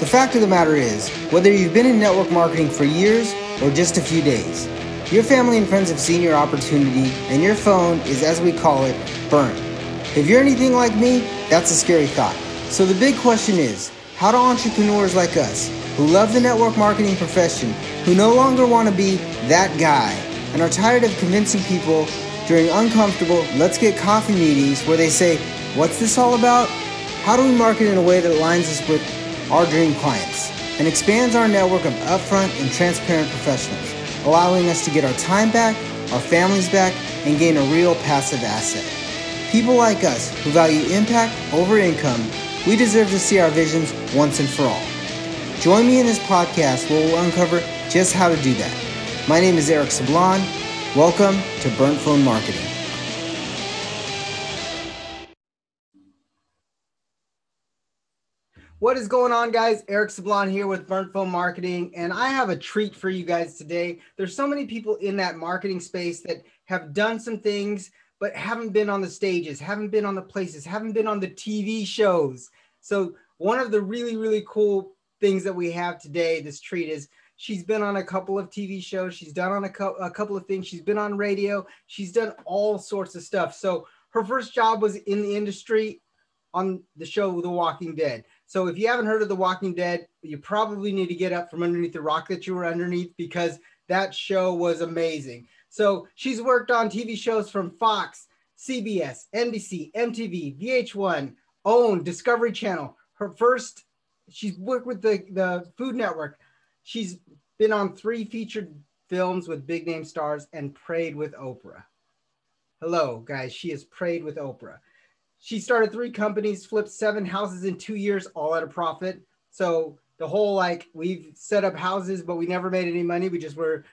The fact of the matter is, whether you've been in network marketing for years or just a few days, your family and friends have seen your opportunity and your phone is, as we call it, burnt. If you're anything like me, that's a scary thought. So the big question is, how do entrepreneurs like us, who love the network marketing profession, who no longer want to be that guy, and are tired of convincing people during uncomfortable let's get coffee meetings where they say, What's this all about? How do we market in a way that aligns us with our dream clients and expands our network of upfront and transparent professionals, allowing us to get our time back, our families back, and gain a real passive asset? People like us who value impact over income, we deserve to see our visions once and for all. Join me in this podcast where we'll uncover just how to do that. My name is Eric Sablon. Welcome to Burnt Phone Marketing. What is going on, guys? Eric Sablon here with Burnt Phone Marketing, and I have a treat for you guys today. There's so many people in that marketing space that have done some things, but haven't been on the stages, haven't been on the places, haven't been on the TV shows. So, one of the really, really cool things that we have today, this treat is she's been on a couple of TV shows, she's done on a, co- a couple of things, she's been on radio, she's done all sorts of stuff. So, her first job was in the industry on the show The Walking Dead. So if you haven't heard of The Walking Dead, you probably need to get up from underneath the rock that you were underneath because that show was amazing. So she's worked on TV shows from Fox, CBS, NBC, MTV, VH1, OWN, Discovery Channel. Her first, she's worked with the, the Food Network. She's been on three featured films with big name stars and prayed with Oprah. Hello, guys. She has prayed with Oprah she started three companies, flipped seven houses in two years, all at a profit. So the whole like we've set up houses, but we never made any money. We just were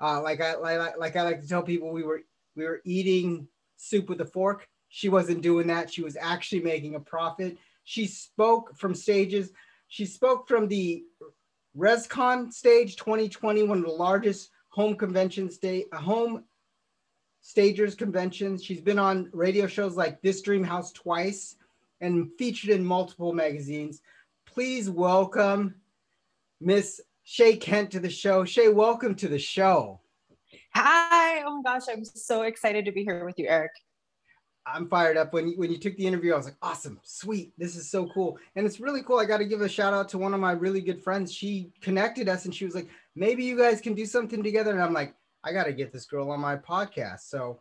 uh, like I like, like I like to tell people we were we were eating soup with a fork. She wasn't doing that. She was actually making a profit. She spoke from stages. She spoke from the ResCon stage 2020, one of the largest home convention state home stagers conventions. She's been on radio shows like This Dream House twice and featured in multiple magazines. Please welcome Miss Shay Kent to the show. Shay, welcome to the show. Hi. Oh my gosh, I'm so excited to be here with you, Eric. I'm fired up. When you, when you took the interview, I was like, awesome, sweet. This is so cool. And it's really cool. I got to give a shout out to one of my really good friends. She connected us and she was like, maybe you guys can do something together. And I'm like, I got to get this girl on my podcast. So,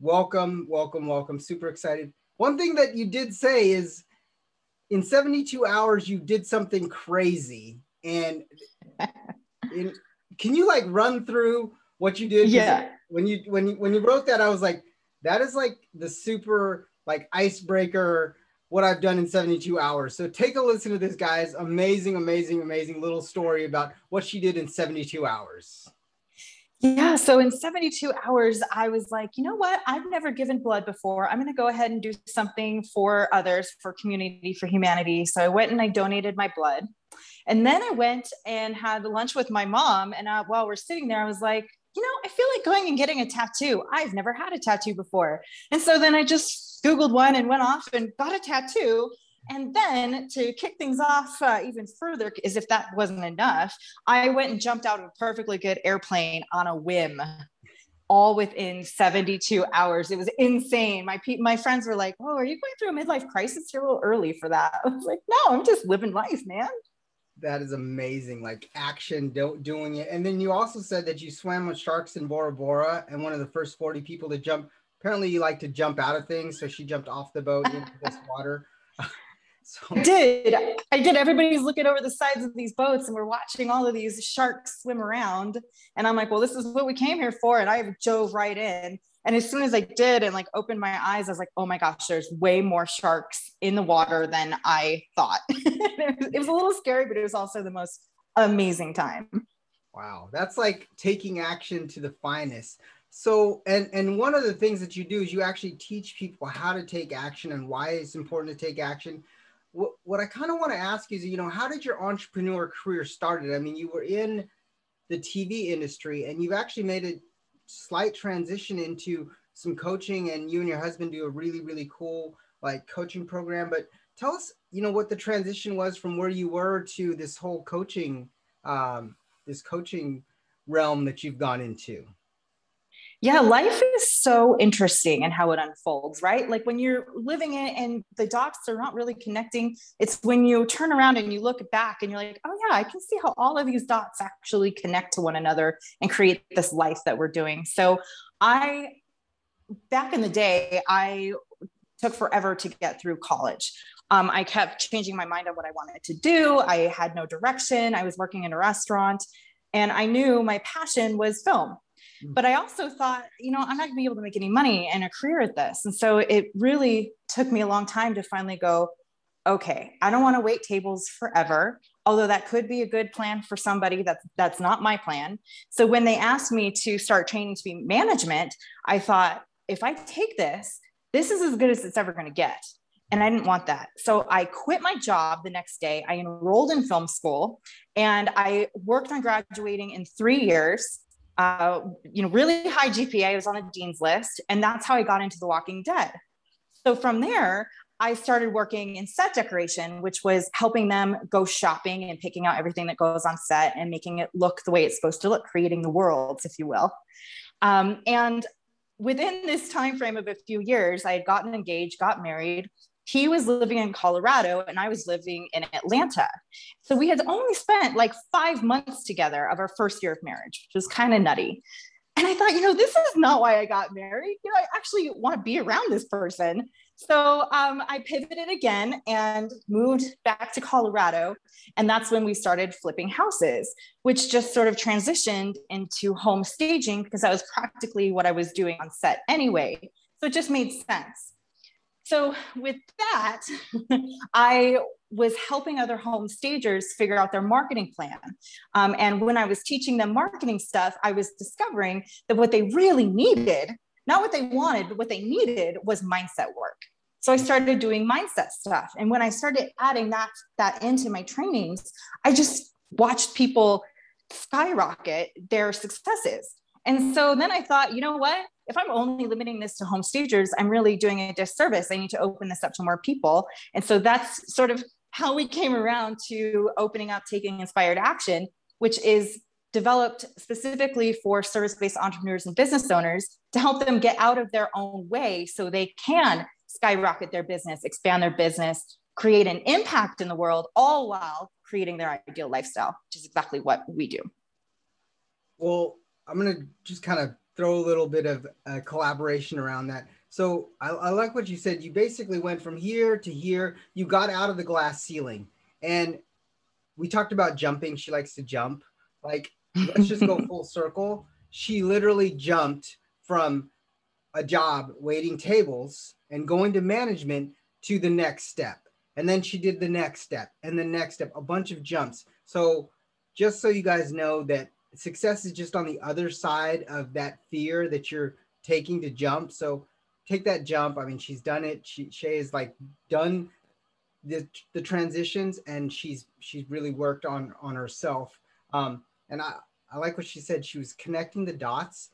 welcome, welcome, welcome. Super excited. One thing that you did say is in 72 hours, you did something crazy. And in, can you like run through what you did? Yeah. When you when you when you wrote that, I was like, that is like the super like icebreaker what I've done in 72 hours. So take a listen to this guy's amazing, amazing, amazing little story about what she did in 72 hours. Yeah. So in 72 hours, I was like, you know what? I've never given blood before. I'm going to go ahead and do something for others, for community, for humanity. So I went and I donated my blood. And then I went and had lunch with my mom. And uh, while we're sitting there, I was like, you know, I feel like going and getting a tattoo. I've never had a tattoo before. And so then I just Googled one and went off and got a tattoo. And then to kick things off uh, even further, as if that wasn't enough, I went and jumped out of a perfectly good airplane on a whim, all within 72 hours. It was insane. My pe- my friends were like, "Oh, are you going through a midlife crisis? You're a little early for that." I was like, "No, I'm just living life, man." That is amazing, like action, do- doing it. And then you also said that you swam with sharks in Bora Bora, and one of the first 40 people to jump. Apparently, you like to jump out of things, so she jumped off the boat into this water. So I did. I did. Everybody's looking over the sides of these boats and we're watching all of these sharks swim around. And I'm like, well, this is what we came here for. And I drove right in. And as soon as I did and like opened my eyes, I was like, oh my gosh, there's way more sharks in the water than I thought. it was a little scary, but it was also the most amazing time. Wow. That's like taking action to the finest. So, and and one of the things that you do is you actually teach people how to take action and why it's important to take action what, what I kind of want to ask is, you know, how did your entrepreneur career started? I mean, you were in the TV industry and you've actually made a slight transition into some coaching and you and your husband do a really, really cool like coaching program. But tell us, you know, what the transition was from where you were to this whole coaching, um, this coaching realm that you've gone into. Yeah, life is so interesting and how it unfolds, right? Like when you're living it and the dots are not really connecting, it's when you turn around and you look back and you're like, oh, yeah, I can see how all of these dots actually connect to one another and create this life that we're doing. So I, back in the day, I took forever to get through college. Um, I kept changing my mind on what I wanted to do. I had no direction. I was working in a restaurant and I knew my passion was film. Mm. But I also thought, you know, I'm not gonna be able to make any money and a career at this. And so it really took me a long time to finally go, okay, I don't want to wait tables forever. Although that could be a good plan for somebody that's that's not my plan. So when they asked me to start training to be management, I thought if I take this, this is as good as it's ever going to get. And I didn't want that. So I quit my job the next day. I enrolled in film school and I worked on graduating in three years uh, you know, really high GPA. I was on the dean's list, and that's how I got into The Walking Dead. So from there, I started working in set decoration, which was helping them go shopping and picking out everything that goes on set and making it look the way it's supposed to look, creating the worlds, if you will. Um, and within this time frame of a few years, I had gotten engaged, got married, he was living in Colorado and I was living in Atlanta. So we had only spent like five months together of our first year of marriage, which was kind of nutty. And I thought, you know, this is not why I got married. You know, I actually want to be around this person. So um, I pivoted again and moved back to Colorado. And that's when we started flipping houses, which just sort of transitioned into home staging because that was practically what I was doing on set anyway. So it just made sense. So with that, I was helping other home stagers figure out their marketing plan. Um, and when I was teaching them marketing stuff, I was discovering that what they really needed, not what they wanted, but what they needed was mindset work. So I started doing mindset stuff. And when I started adding that, that into my trainings, I just watched people skyrocket their successes. And so then I thought, you know what? if I'm only limiting this to home stagers, I'm really doing a disservice. I need to open this up to more people. And so that's sort of how we came around to opening up Taking Inspired Action, which is developed specifically for service based entrepreneurs and business owners to help them get out of their own way so they can skyrocket their business, expand their business, create an impact in the world, all while creating their ideal lifestyle, which is exactly what we do. Well, I'm going to just kind of throw a little bit of uh, collaboration around that. So I, I, like what you said. You basically went from here to here. You got out of the glass ceiling, and we talked about jumping. She likes to jump. Like let's just go full circle. She literally jumped from a job waiting tables and going to management to the next step. And then she did the next step and the next step, a bunch of jumps. So just so you guys know that success is just on the other side of that fear that you're taking to jump. So take that jump. I mean, she's done it. She Shay is like done the the transitions, and she's she's really worked on on herself. Um, and I I like what she said. She was connecting the dots,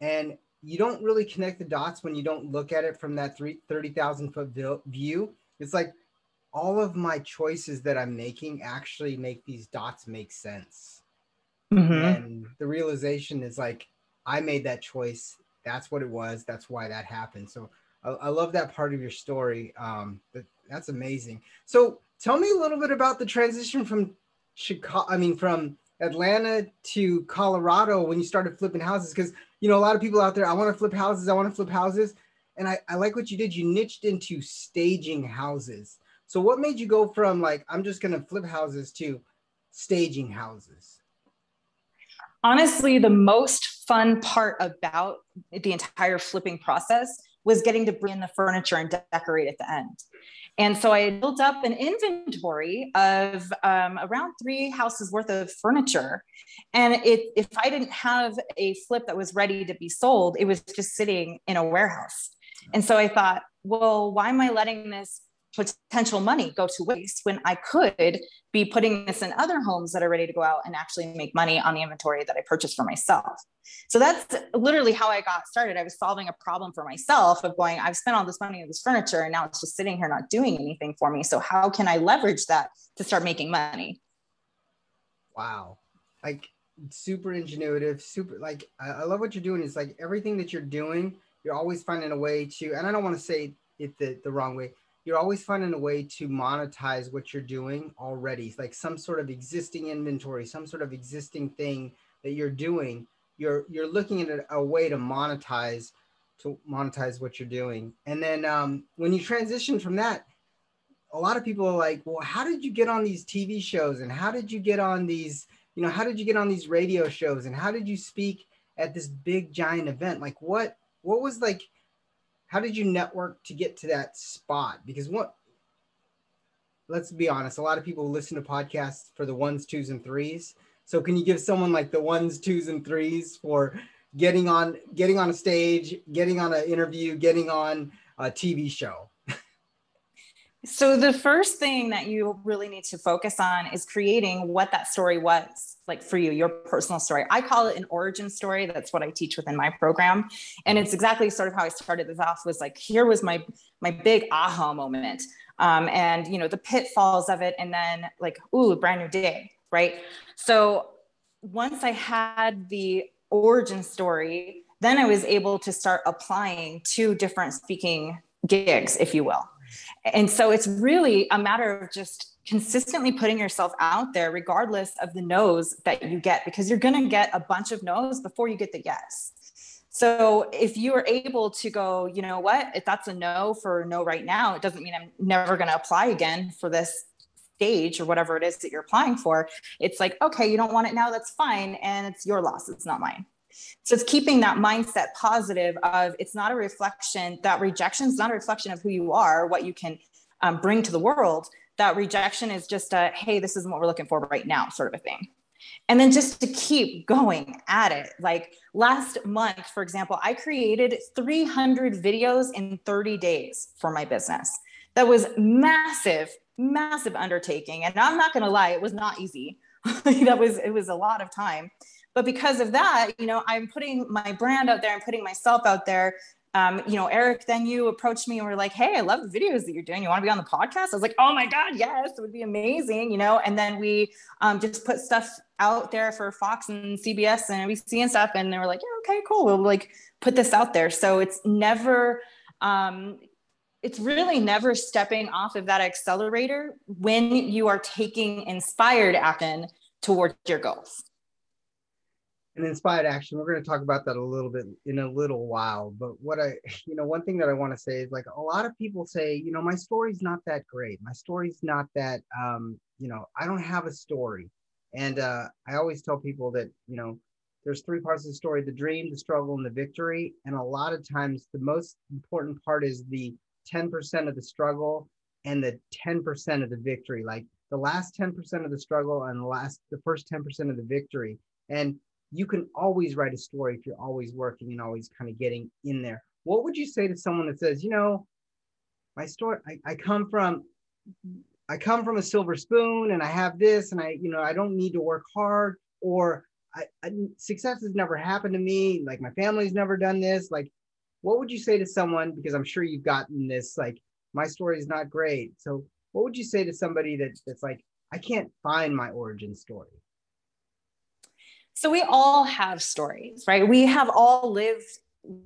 and you don't really connect the dots when you don't look at it from that three, 30,000 foot view. It's like all of my choices that I'm making actually make these dots make sense. Mm-hmm. And the realization is like, I made that choice. That's what it was. That's why that happened. So I, I love that part of your story. Um, that, that's amazing. So tell me a little bit about the transition from Chicago, I mean, from Atlanta to Colorado when you started flipping houses. Because, you know, a lot of people out there, I want to flip houses, I want to flip houses. And I, I like what you did. You niched into staging houses. So what made you go from like, I'm just going to flip houses to staging houses? Honestly, the most fun part about the entire flipping process was getting to bring in the furniture and decorate at the end. And so I built up an inventory of um, around three houses worth of furniture. And it, if I didn't have a flip that was ready to be sold, it was just sitting in a warehouse. And so I thought, well, why am I letting this potential money go to waste when I could be putting this in other homes that are ready to go out and actually make money on the inventory that I purchased for myself. So that's literally how I got started. I was solving a problem for myself of going, I've spent all this money on this furniture and now it's just sitting here not doing anything for me. So how can I leverage that to start making money? Wow. Like super ingenuitive, super like I, love what you're doing. It's like everything that you're doing, you're always finding a way to, and I don't want to say it the, the wrong way. You're always finding a way to monetize what you're doing already, like some sort of existing inventory, some sort of existing thing that you're doing. You're you're looking at a, a way to monetize to monetize what you're doing. And then um, when you transition from that, a lot of people are like, well, how did you get on these TV shows and how did you get on these, you know, how did you get on these radio shows and how did you speak at this big giant event? Like what what was like how did you network to get to that spot? Because what let's be honest, a lot of people listen to podcasts for the ones, twos, and threes. So can you give someone like the ones, twos, and threes for getting on getting on a stage, getting on an interview, getting on a TV show? So the first thing that you really need to focus on is creating what that story was like for you, your personal story. I call it an origin story. That's what I teach within my program. And it's exactly sort of how I started this off was like, here was my, my big aha moment. Um, and you know, the pitfalls of it. And then like, ooh, brand new day. Right. So once I had the origin story, then I was able to start applying to different speaking gigs, if you will. And so it's really a matter of just consistently putting yourself out there, regardless of the no's that you get, because you're going to get a bunch of no's before you get the yes. So if you are able to go, you know what, if that's a no for no right now, it doesn't mean I'm never going to apply again for this stage or whatever it is that you're applying for. It's like, okay, you don't want it now, that's fine. And it's your loss, it's not mine. So it's keeping that mindset positive of it's not a reflection, that rejection is not a reflection of who you are, what you can um, bring to the world. That rejection is just a, hey, this isn't what we're looking for right now, sort of a thing. And then just to keep going at it. Like last month, for example, I created 300 videos in 30 days for my business. That was massive, massive undertaking. And I'm not going to lie, it was not easy. that was, it was a lot of time but because of that you know i'm putting my brand out there i'm putting myself out there. Um, you know eric then you approached me and were like hey i love the videos that you're doing. You want to be on the podcast? I was like oh my god yes it would be amazing you know? And then we um, just put stuff out there for fox and cbs and abc and stuff and they were like yeah okay cool we'll like put this out there. So it's never um, it's really never stepping off of that accelerator when you are taking inspired action towards your goals and inspired action. We're going to talk about that a little bit in a little while but what i you know one thing that i want to say is like a lot of people say you know my story's not that great. My story's not that um you know i don't have a story. And uh i always tell people that you know there's three parts of the story the dream the struggle and the victory. And a lot of times the most important part is the 10% of the struggle and the 10% of the victory. Like the last 10% of the struggle and the last the first 10% of the victory. And you can always write a story if you're always working and always kind of getting in there. What would you say to someone that says, you know, my story, I, I come from, I come from a silver spoon and I have this and I, you know, I don't need to work hard or I, I, success has never happened to me. Like my family's never done this. Like, what would you say to someone? Because I'm sure you've gotten this, like, my story is not great. So what would you say to somebody that, that's like, I can't find my origin story? So we all have stories, right? We have all lived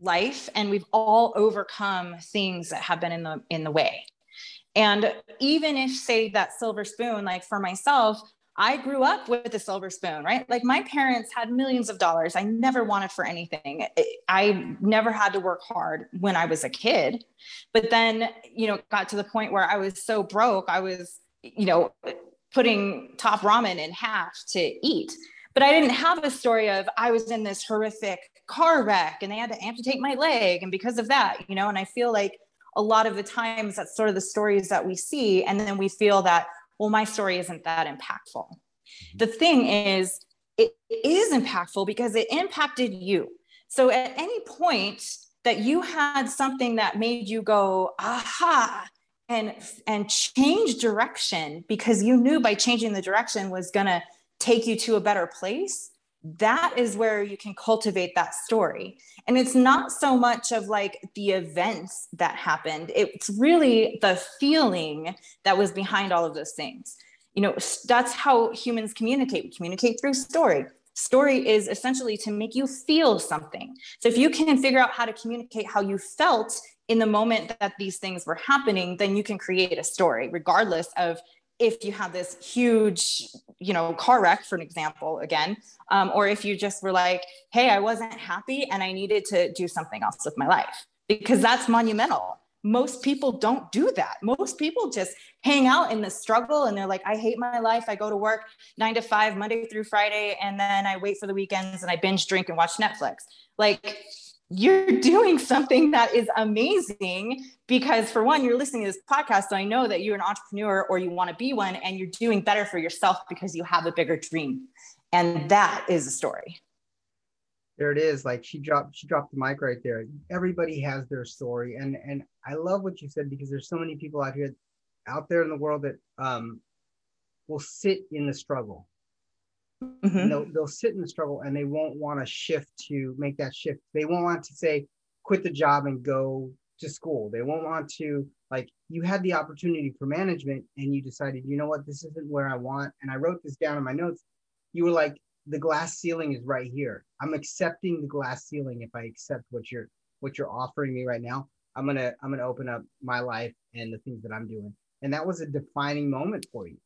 life and we've all overcome things that have been in the in the way. And even if say that silver spoon like for myself, I grew up with a silver spoon, right? Like my parents had millions of dollars. I never wanted for anything. I never had to work hard when I was a kid. But then, you know, got to the point where I was so broke, I was, you know, putting top ramen in half to eat. But I didn't have a story of I was in this horrific car wreck and they had to amputate my leg. And because of that, you know, and I feel like a lot of the times that's sort of the stories that we see. And then we feel that, well, my story isn't that impactful. Mm-hmm. The thing is, it is impactful because it impacted you. So at any point that you had something that made you go, aha, and and change direction because you knew by changing the direction was going to take you to a better place that is where you can cultivate that story. And it's not so much of like the events that happened. It's really the feeling that was behind all of those things. You know that's how humans communicate. We communicate through story. Story is essentially to make you feel something. So if you can figure out how to communicate how you felt in the moment that these things were happening, then you can create a story, regardless of if you had this huge, you know, car wreck, for an example, again, um, or if you just were like, hey, I wasn't happy and I needed to do something else with my life, because that's monumental. Most people don't do that. Most people just hang out in the struggle and they're like, I hate my life. I go to work nine to five, Monday through Friday, and then I wait for the weekends and I binge drink and watch Netflix. Like, you're doing something that is amazing because for one you're listening to this podcast so i know that you're an entrepreneur or you want to be one and you're doing better for yourself because you have a bigger dream. And that is a story. There it is like she dropped she dropped the mic right there. Everybody has their story and and i love what you said because there's so many people out here out there in the world that um will sit in the struggle Mm-hmm. They'll, they'll sit in the struggle and they won't want to shift to make that shift. They won't want to say, quit the job and go to school. They won't want to, like, you had the opportunity for management and you decided, you know what, this isn't where I want. And I wrote this down in my notes. You were like, the glass ceiling is right here. I'm accepting the glass ceiling if I accept what you're what you're offering me right now. I'm gonna I'm gonna open up my life and the things that I'm doing. And that was a defining moment for you.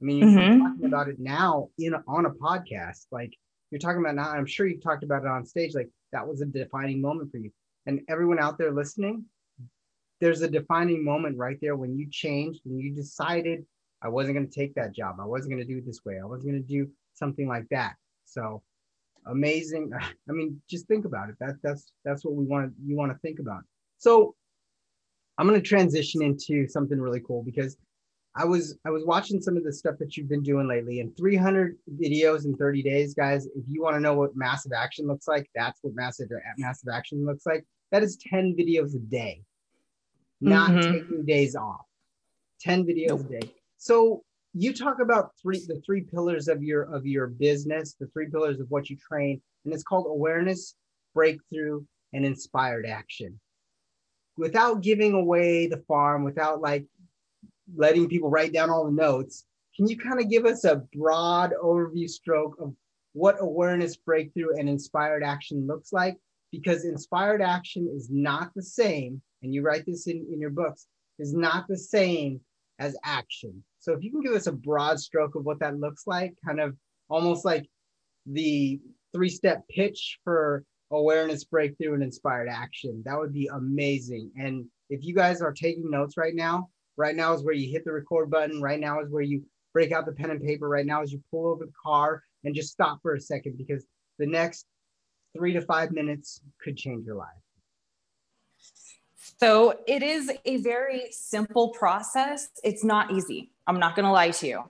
I mean, you're mm-hmm. talking about it now in on a podcast. Like you're talking about now. I'm sure you've talked about it on stage. Like that was a defining moment for you. And everyone out there listening, there's a defining moment right there when you changed and you decided I wasn't going to take that job. I wasn't going to do it this way. I wasn't going to do something like that. So amazing. I mean, just think about it. That that's that's what we want you want to think about. So I'm going to transition into something really cool because I was I was watching some of the stuff that you've been doing lately, and 300 videos in 30 days, guys. If you want to know what massive action looks like, that's what massive massive action looks like. That is 10 videos a day, not mm-hmm. taking days off. 10 videos a day. So you talk about three the three pillars of your of your business, the three pillars of what you train, and it's called awareness, breakthrough, and inspired action. Without giving away the farm, without like letting people write down all the notes, can you kind of give us a broad overview stroke of what awareness breakthrough and inspired action looks like? Because inspired action is not the same, and you write this in, in your books, is not the same as action. So if you can give us a broad stroke of what that looks like, kind of almost like the three step pitch for awareness breakthrough and inspired action, that would be amazing. And if you guys are taking notes right now, Right now is where you hit the record button. Right now is where you break out the pen and paper. Right now is you pull over the car and just stop for a second because the next three to five minutes could change your life. So it is a very simple process. It's not easy. I'm not going to lie to you.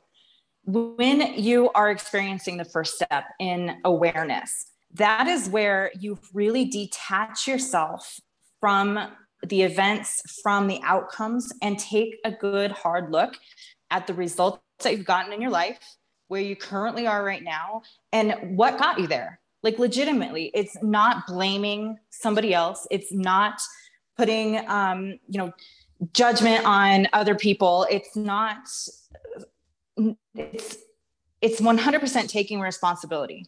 When you are experiencing the first step in awareness, that is where you really detach yourself from the events from the outcomes and take a good hard look at the results that you've gotten in your life, where you currently are right now, and what got you there. Like, legitimately, it's not blaming somebody else. It's not putting, um, you know, judgment on other people. It's not, it's, it's 100% taking responsibility.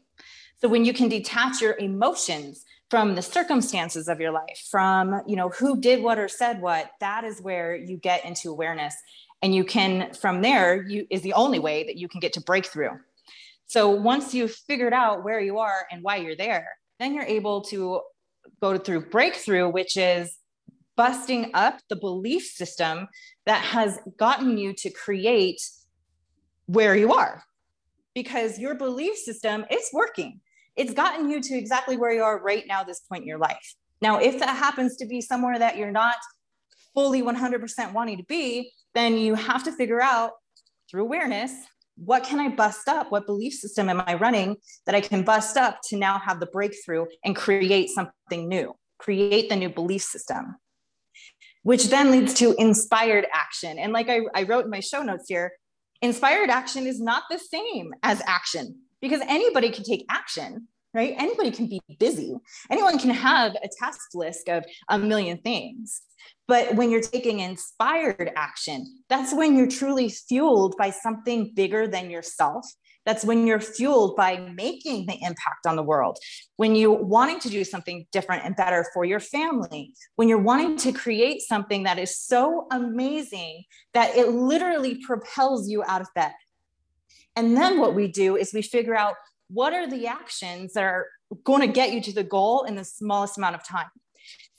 So when you can detach your emotions from the circumstances of your life from you know who did what or said what that is where you get into awareness. And you can from there you is the only way that you can get to breakthrough. So once you've figured out where you are and why you're there then you're able to go through breakthrough which is busting up the belief system that has gotten you to create where you are. Because your belief system is working it's gotten you to exactly where you are right now, this point in your life. Now, if that happens to be somewhere that you're not fully 100% wanting to be, then you have to figure out through awareness what can I bust up? What belief system am I running that I can bust up to now have the breakthrough and create something new, create the new belief system? which then leads to inspired action. And like I, I wrote in my show notes here, inspired action is not the same as action because anybody can take action right? Anybody can be busy. Anyone can have a task list of a million things. But when you're taking inspired action that's when you're truly fueled by something bigger than yourself. That's when you're fueled by making the impact on the world. When you're wanting to do something different and better for your family when you're wanting to create something that is so amazing that it literally propels you out of bed and then what we do is we figure out what are the actions that are going to get you to the goal in the smallest amount of time.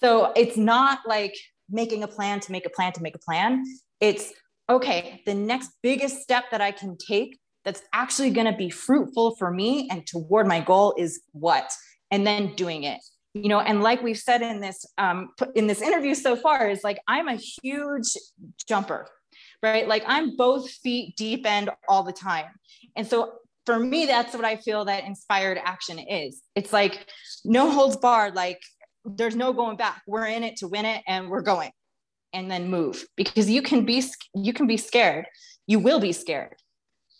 So it's not like making a plan to make a plan to make a plan. It's okay the next biggest step that i can take that's actually going to be fruitful for me and toward my goal is what? And then doing it. You know and like we've said in this um, in this interview so far is like i'm a huge jumper right? Like i'm both feet deep end all the time. And so for me that's what i feel that inspired action is. It's like no holds barred like there's no going back. We're in it to win it and we're going. And then move. Because you can be you can be scared. You will be scared.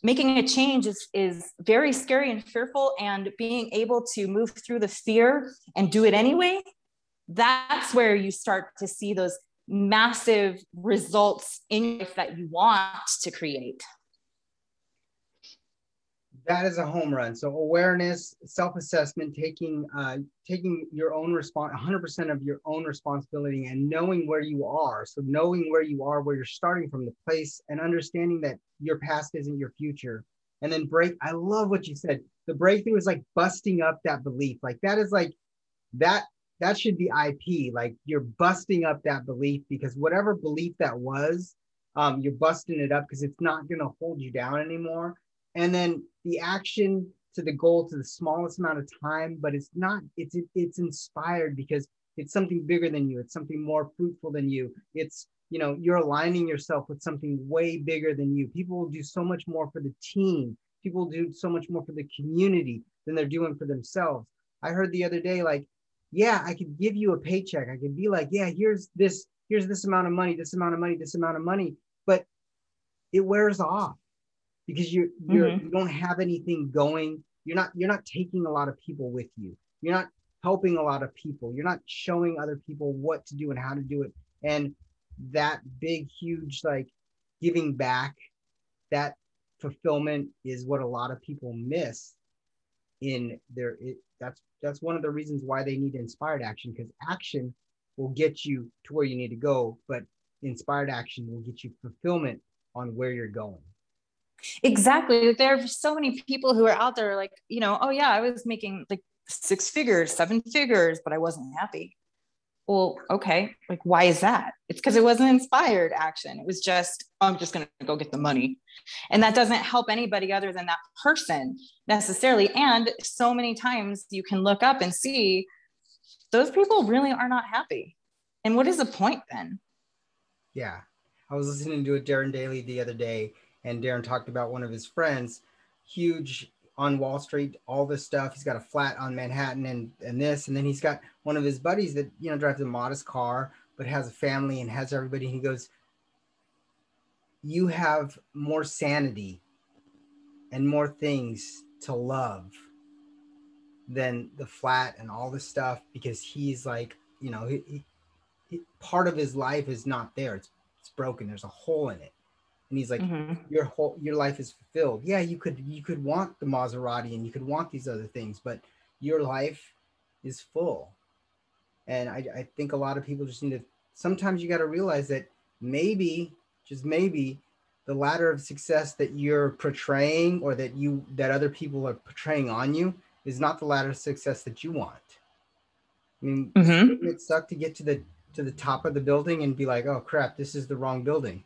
Making a change is, is very scary and fearful and being able to move through the fear and do it anyway that's where you start to see those massive results in life that you want to create? That is a home run. So awareness self-assessment taking uh, taking your own response 100% of your own responsibility and knowing where you are. So knowing where you are where you're starting from the place and understanding that your past isn't your future. And then break i love what you said. The breakthrough is like busting up that belief. Like that is like that that should be ip like you're busting up that belief because whatever belief that was um, you're busting it up because it's not going to hold you down anymore. And then the action to the goal to the smallest amount of time but it's not it's it's inspired because it's something bigger than you. It's something more fruitful than you. It's you know you're aligning yourself with something way bigger than you. People will do so much more for the team. People do so much more for the community than they're doing for themselves. I heard the other day like yeah i could give you a paycheck. I could be like yeah here's this here's this amount of money this amount of money this amount of money. But it wears off because you're you're mm-hmm. you don't have anything going. You're not you're not taking a lot of people with you. You're not helping a lot of people. You're not showing other people what to do and how to do it. And that big huge like giving back that fulfillment is what a lot of people miss in their it, that's that's one of the reasons why they need inspired action because action will get you to where you need to go but inspired action will get you fulfillment on where you're going Exactly. There are so many people who are out there like, you know, oh yeah, I was making like six figures, seven figures, but I wasn't happy. Well, okay. Like, why is that? It's because it wasn't inspired action. It was just, oh, I'm just going to go get the money. And that doesn't help anybody other than that person necessarily. And so many times you can look up and see those people really are not happy. And what is the point then? Yeah. I was listening to a Darren Daily the other day, and Darren talked about one of his friends, huge on Wall Street, all this stuff. He's got a flat on Manhattan and and this, and then he's got one of his buddies that you know drives a modest car but has a family and has everybody. And he goes, "You have more sanity and more things to love than the flat and all this stuff because he's like, you know, he, he, part of his life is not there. It's it's broken. There's a hole in it." And he's like mm-hmm. your whole your life is fulfilled yeah you could you could want the maserati and you could want these other things but your life is full and i, I think a lot of people just need to sometimes you got to realize that maybe just maybe the ladder of success that you're portraying or that you that other people are portraying on you is not the ladder of success that you want i mean mm-hmm. it suck to get to the to the top of the building and be like oh crap this is the wrong building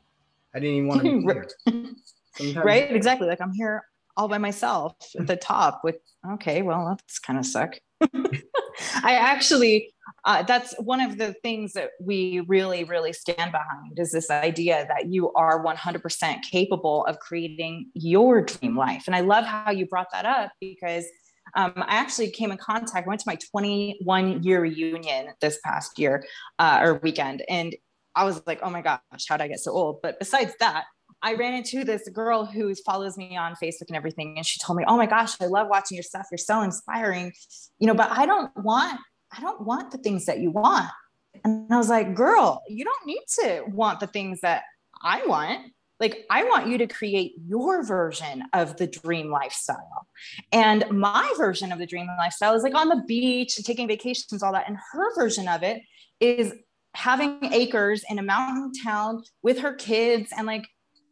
I didn't even want to be here. right? Exactly. Like I'm here all by myself at the top with, okay, well, that's kind of suck. I actually, uh, that's one of the things that we really, really stand behind is this idea that you are 100% capable of creating your dream life. And I love how you brought that up because um, I actually came in contact, I went to my 21 year reunion this past year uh, or weekend. And I was like, oh my gosh, how did I get so old? But besides that, I ran into this girl who follows me on Facebook and everything. And she told me, Oh my gosh, I love watching your stuff. You're so inspiring, you know, but I don't want, I don't want the things that you want. And I was like, girl, you don't need to want the things that I want. Like, I want you to create your version of the dream lifestyle. And my version of the dream lifestyle is like on the beach and taking vacations, all that. And her version of it is having acres in a mountain town with her kids and like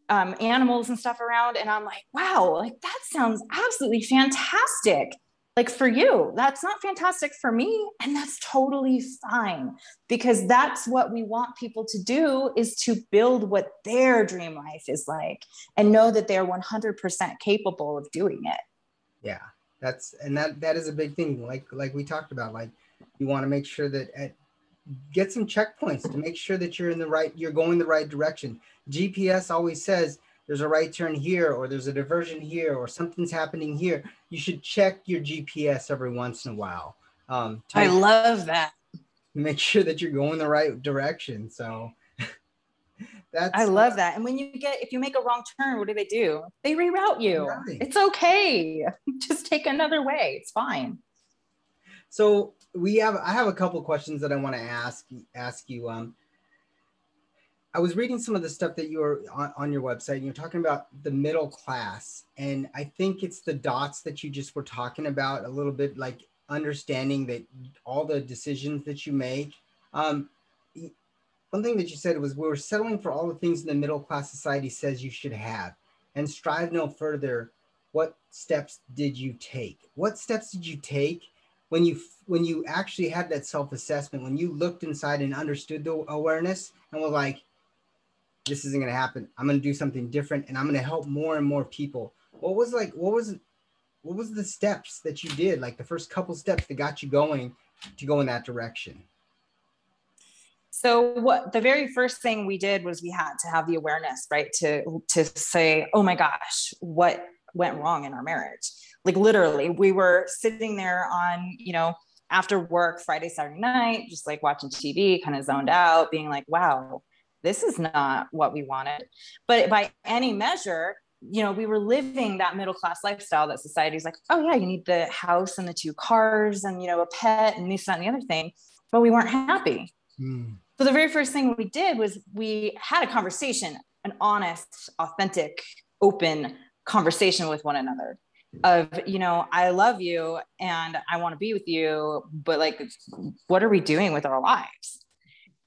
um, animals and stuff around. And I'm like, wow, like that sounds absolutely fantastic. Like for you, that's not fantastic for me. And that's totally fine because that's what we want people to do is to build what their dream life is like and know that they're 100% capable of doing it. Yeah, that's, and that, that is a big thing. Like, like we talked about, like you want to make sure that at, get some checkpoints to make sure that you're in the right, you're going the right direction. GPS always says there's a right turn here or there's a diversion here or something's happening here. You should check your GPS every once in a while. Um, I love that. Make sure that you're going the right direction. So that's I love that. And when you get if you make a wrong turn, what do they do? They reroute you. Right. It's okay. Just take another way. It's fine. So we have I have a couple questions that I want to ask ask you. Um, I was reading some of the stuff that you were on, on your website, and you're talking about the middle class. And I think it's the dots that you just were talking about a little bit, like understanding that all the decisions that you make. Um, one thing that you said was we're settling for all the things in the middle class society says you should have and strive no further. What steps did you take? What steps did you take when you when you actually had that self-assessment, when you looked inside and understood the awareness and were like, this isn't going to happen. I'm going to do something different and I'm going to help more and more people. What was like, what was, what was the steps that you did? Like the first couple steps that got you going to go in that direction? So what the very first thing we did was we had to have the awareness, right? To, to say, oh my gosh, what went wrong in our marriage? Like literally we were sitting there on, you know, after work Friday, Saturday night, just like watching TV, kind of zoned out, being like, wow, this is not what we wanted. But by any measure, you know, we were living that middle class lifestyle that society's like, oh yeah, you need the house and the two cars and you know a pet and this, that, and the other thing. But we weren't happy. Mm. So the very first thing we did was we had a conversation, an honest, authentic, open conversation with one another of you know i love you and i want to be with you but like what are we doing with our lives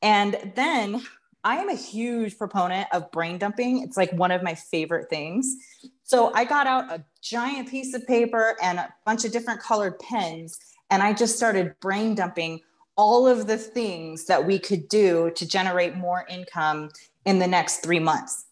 and then I am a huge proponent of brain dumping. It's like one of my favorite things. So I got out a giant piece of paper and a bunch of different colored pens, and I just started brain dumping all of the things that we could do to generate more income in the next three months.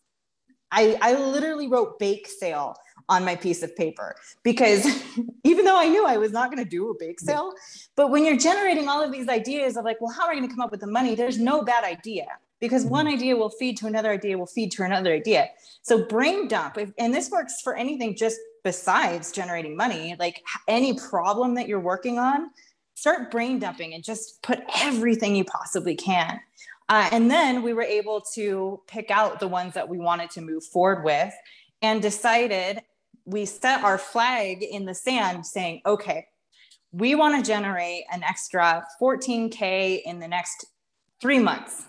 I, I literally wrote bake sale on my piece of paper. Because even though I knew I was not going to do a bake sale, but when you're generating all of these ideas of like, well, how are I going to come up with the money? There's no bad idea. Because one mm-hmm. idea will feed to another idea will feed to another idea. So brain dump if, and this works for anything just besides generating money like any problem that you're working on start brain dumping and just put everything you possibly can. Uh, and then we were able to pick out the ones that we wanted to move forward with and decided we set our flag in the sand saying okay we want to generate an extra 14k in the next three months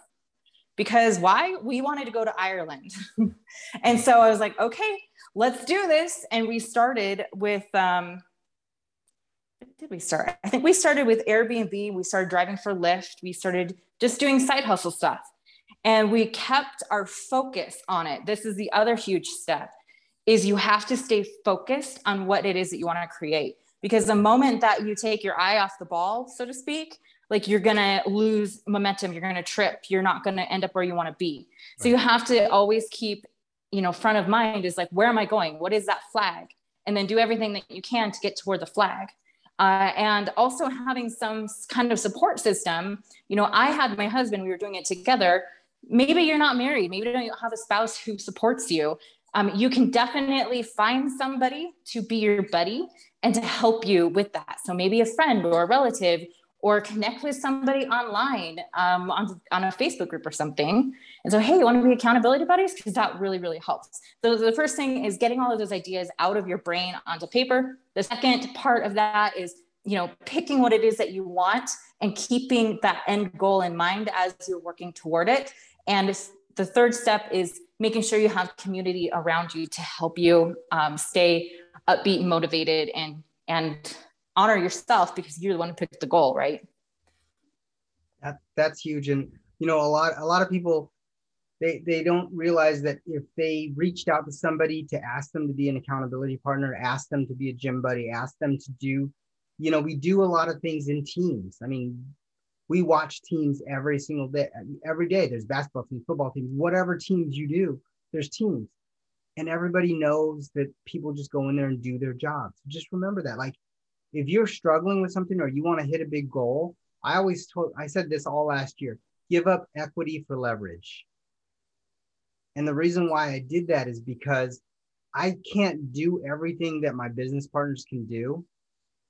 because why? We wanted to go to Ireland. and so I was like, okay, let's do this. And we started with, um, did we start? I think we started with Airbnb. We started driving for Lyft. We started just doing side hustle stuff. And we kept our focus on it. This is the other huge step is you have to stay focused on what it is that you want to create. Because the moment that you take your eye off the ball, so to speak, like you're going to lose momentum you're going to trip you're not going to end up where you want to be. So you have to always keep you know front of mind is like where am i going? What is that flag? And then do everything that you can to get toward the flag. Uh, and also having some kind of support system you know i had my husband we were doing it together. Maybe you're not married maybe you don't have a spouse who supports you um, you can definitely find somebody to be your buddy and to help you with that so maybe a friend or a relative or connect with somebody online um, on, on a Facebook group or something. And so, hey, you want to be accountability buddies? Because that really, really helps. So the first thing is getting all of those ideas out of your brain onto paper. The second part of that is you know picking what it is that you want and keeping that end goal in mind as you're working toward it and the third step is making sure you have community around you to help you um, stay upbeat and motivated and and honor yourself because you're the one who picked the goal, right? That, that's huge. And you know, a lot a lot of people they they don't realize that if they reached out to somebody to ask them to be an accountability partner, ask them to be a gym buddy, ask them to do, you know, we do a lot of things in teams. I mean, we watch teams every single day, every day. There's basketball teams, football teams, whatever teams you do, there's teams. And everybody knows that people just go in there and do their jobs. Just remember that. Like if you're struggling with something or you want to hit a big goal, I always told, I said this all last year give up equity for leverage. And the reason why I did that is because I can't do everything that my business partners can do.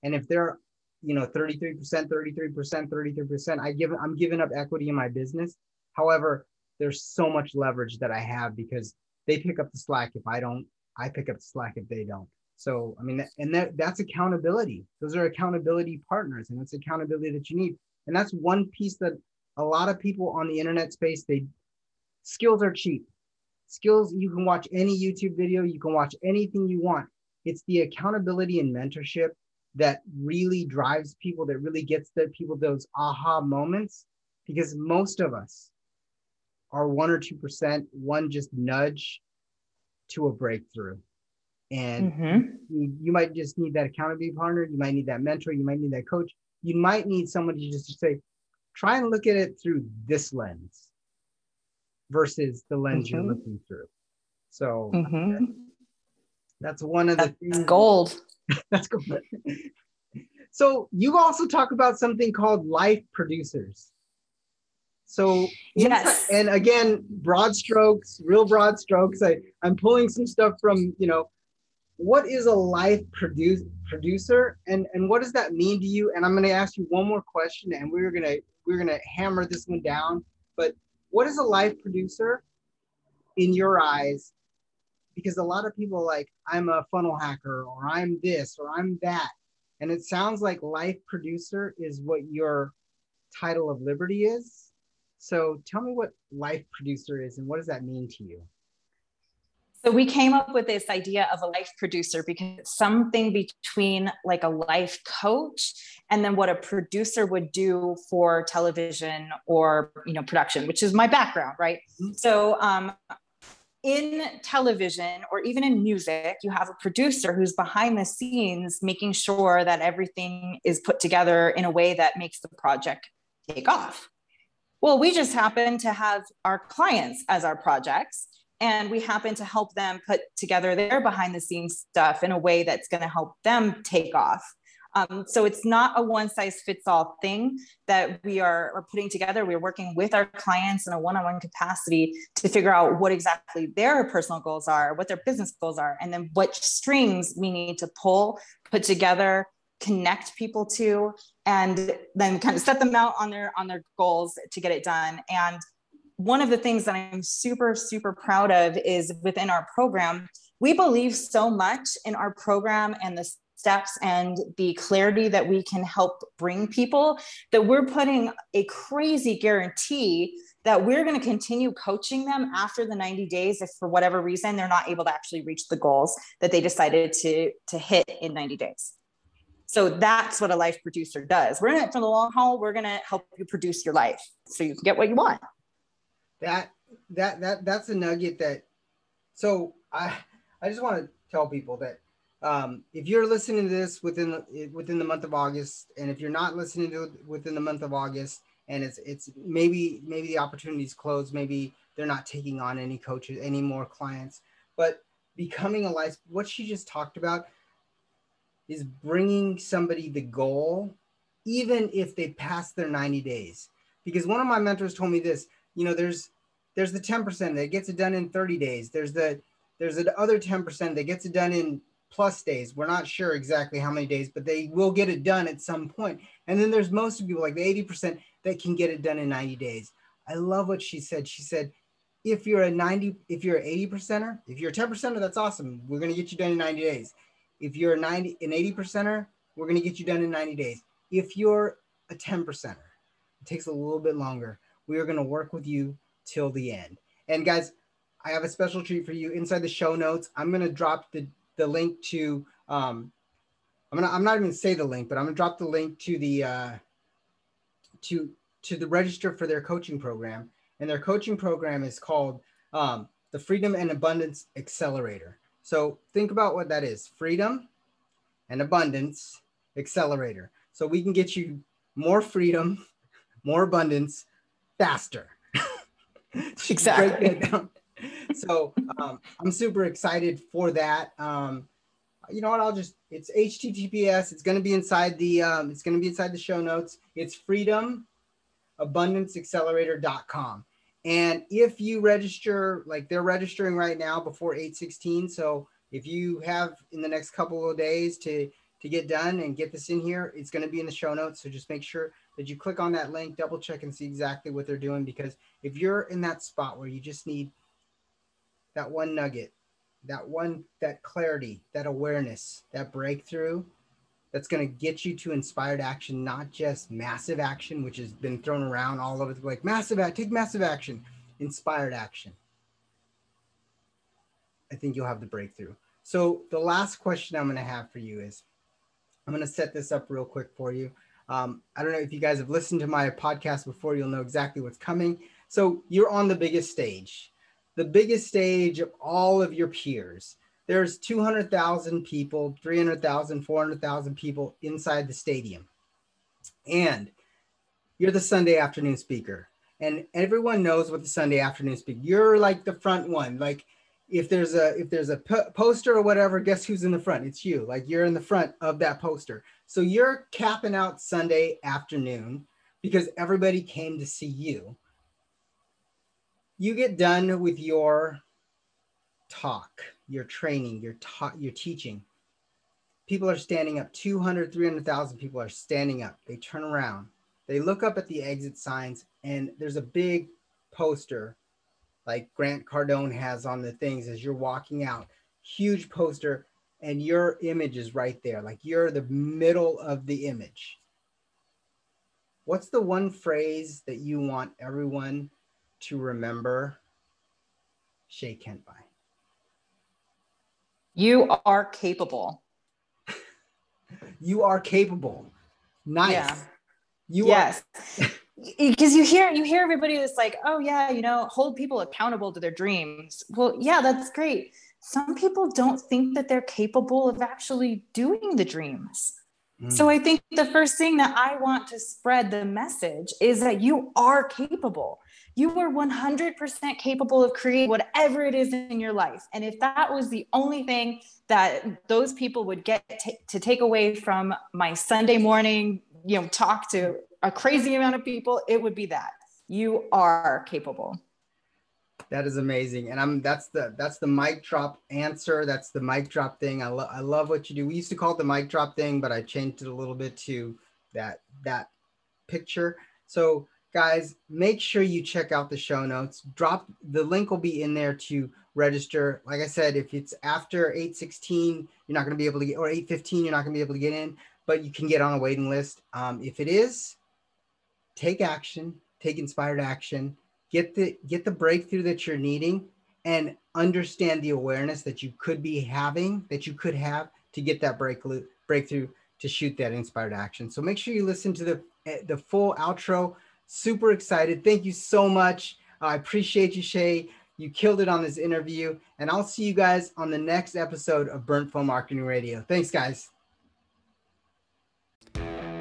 And if they're, you know, 33%, 33%, 33%, I give I'm giving up equity in my business. However, there's so much leverage that I have because they pick up the slack if I don't, I pick up the slack if they don't. So, I mean, and that, that's accountability. Those are accountability partners, and that's accountability that you need. And that's one piece that a lot of people on the internet space, they skills are cheap. Skills, you can watch any YouTube video, you can watch anything you want. It's the accountability and mentorship that really drives people, that really gets the people those aha moments. Because most of us are one or two percent, one just nudge to a breakthrough. And mm-hmm. you, you, might just need that accountability partner. You might need that mentor. You might need that coach. You might need somebody to just say, try and look at it through this lens versus the lens mm-hmm. you're looking through. So mm-hmm. that's one of the that's gold. that's gold. so you also talk about something called life producers. So yes, and again, broad strokes, real broad strokes. I I'm pulling some stuff from you know what is a life produce, producer and, and what does that mean to you? And I'm going to ask you one more question and we're going to, we're going to hammer this one down, but what is a life producer in your eyes? Because a lot of people like, I'm a funnel hacker or I'm this or I'm that. And it sounds like life producer is what your title of liberty is. So tell me what life producer is and what does that mean to you? So we came up with this idea of a life producer because it's something between like a life coach and then what a producer would do for television or you know production, which is my background, right? Mm-hmm. So um, in television or even in music, you have a producer who's behind the scenes making sure that everything is put together in a way that makes the project take off. Well, we just happen to have our clients as our projects and we happen to help them put together their behind the scenes stuff in a way that's going to help them take off um, so it's not a one size fits all thing that we are, are putting together. We're working with our clients in a one on one capacity to figure out what exactly their personal goals are, what their business goals are, and then what strings we need to pull, put together, connect people to, and then kind of set them out on their on their goals to get it done. And one of the things that I'm super, super proud of is within our program, we believe so much in our program and the steps and the clarity that we can help bring people that we're putting a crazy guarantee that we're going to continue coaching them after the 90 days if for whatever reason they're not able to actually reach the goals that they decided to to hit in 90 days. So that's what a life producer does. We're in it for the long haul. We're going to help you produce your life so you can get what you want. That that that that's a nugget that so i i just want to tell people that um, if you're listening to this within the, within the month of august and if you're not listening to it within the month of august and it's it's maybe maybe the opportunity's closed maybe they're not taking on any coaches any more clients but becoming a life what she just talked about is bringing somebody the goal even if they pass their 90 days because one of my mentors told me this you know, there's there's the 10% that gets it done in 30 days. There's the there's the other 10% that gets it done in plus days. We're not sure exactly how many days, but they will get it done at some point. And then there's most of people, like the 80%, that can get it done in 90 days. I love what she said. She said, if you're a 90, if you're an 80 percenter, if you're a 10 percenter, that's awesome. We're to get you done in 90 days. If you're a 90, an 80 percenter, we're to get you done in 90 days. If you're a 10 percenter, it takes a little bit longer. We are going to work with you till the end. And guys, I have a special treat for you inside the show notes. I'm to drop the, the link to, um, I'm gonna, I'm not even say the link, but I'm gonna drop the link to the, uh, to, to the register for their coaching program and their coaching program is called um, the Freedom and Abundance Accelerator. So think about what that is freedom and abundance accelerator. So we can get you more freedom, more abundance faster. exactly. So um, I'm super excited for that. Um, you know what? I'll just, it's HTTPS. It's going to be inside the, um, it's going to be inside the show notes. It's freedom abundanceaccelerator.com. And if you register, like they're registering right now before 816. So if you have in the next couple of days to to get done and get this in here, it's going to be in the show notes. So just make sure that you click on that link, double check and see exactly what they're doing. Because if you're in that spot where you just need that one nugget, that one, that clarity, that awareness, that breakthrough, that's going to get you to inspired action, not just massive action, which has been thrown around all over the like massive take massive action, inspired action. I think you'll have the breakthrough. So the last question I'm going to have for you is, I'm going to set this up real quick for you. Um, I don't know if you guys have listened to my podcast before, you'll know exactly what's coming. So you're on the biggest stage, the biggest stage of all of your peers there's 200,000 people, 300,000, 400,000 people inside the stadium. And you're the Sunday afternoon speaker. And everyone knows what the Sunday afternoon speaker. You're like the front one. Like if there's a if there's a poster or whatever, guess who's in the front? It's you. Like you're in the front of that poster. So you're capping out Sunday afternoon because everybody came to see you. You get done with your talk your training, your ta- your teaching. People are standing up. 200, 300,000 people are standing up. They turn around. They look up at the exit signs and there's a big poster like Grant Cardone has on the things as you're walking out. Huge poster and your image is right there. Like you're the middle of the image. What's the one phrase that you want everyone to remember Shay Kent by? You are capable. you are capable. Nice. Yeah. You yes. because you hear you hear everybody that's like, oh yeah, you know, hold people accountable to their dreams. Well, yeah, that's great. Some people don't think that they're capable of actually doing the dreams. Mm. So I think the first thing that I want to spread the message is that you are capable you are 100% capable of creating whatever it is in your life. And if that was the only thing that those people would get t- to take away from my Sunday morning, you know, talk to a crazy amount of people, it would be that you are capable. That is amazing, and I'm that's the that's the mic drop answer. That's the mic drop thing. I love I love what you do. We used to call it the mic drop thing, but I changed it a little bit to that that picture. So guys, make sure you check out the show notes. Drop the link will be in there to register. Like I said, if it's after 816, you're not going to be able to get, or 815, you're not going to be able to get in, but you can get on a waiting list. Um, if it is, take action, take inspired action, get the get the breakthrough that you're needing, and understand the awareness that you could be having, that you could have to get that break breakthrough to shoot that inspired action. So make sure you listen to the eh, the full outro Super excited. Thank you so much. I appreciate you, Shay. You killed it on this interview. And I'll see you guys on the next episode of Burnt Phone Marketing Radio. Thanks, guys.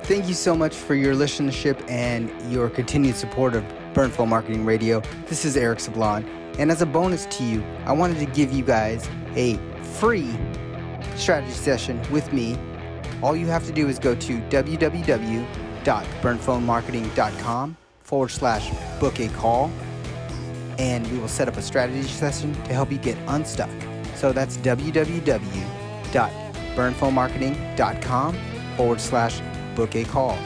Thank you so much for your listenership and your continued support of Burnt Phone Marketing Radio. This is Eric Sablon. And as a bonus to you, I wanted to give you guys a free strategy session with me. All you have to do is go to www www.burnphonemarketing.com forward slash book a call and we will set up a strategy session to help you get unstuck. So that's www.burnphonemarketing.com forward slash book a call.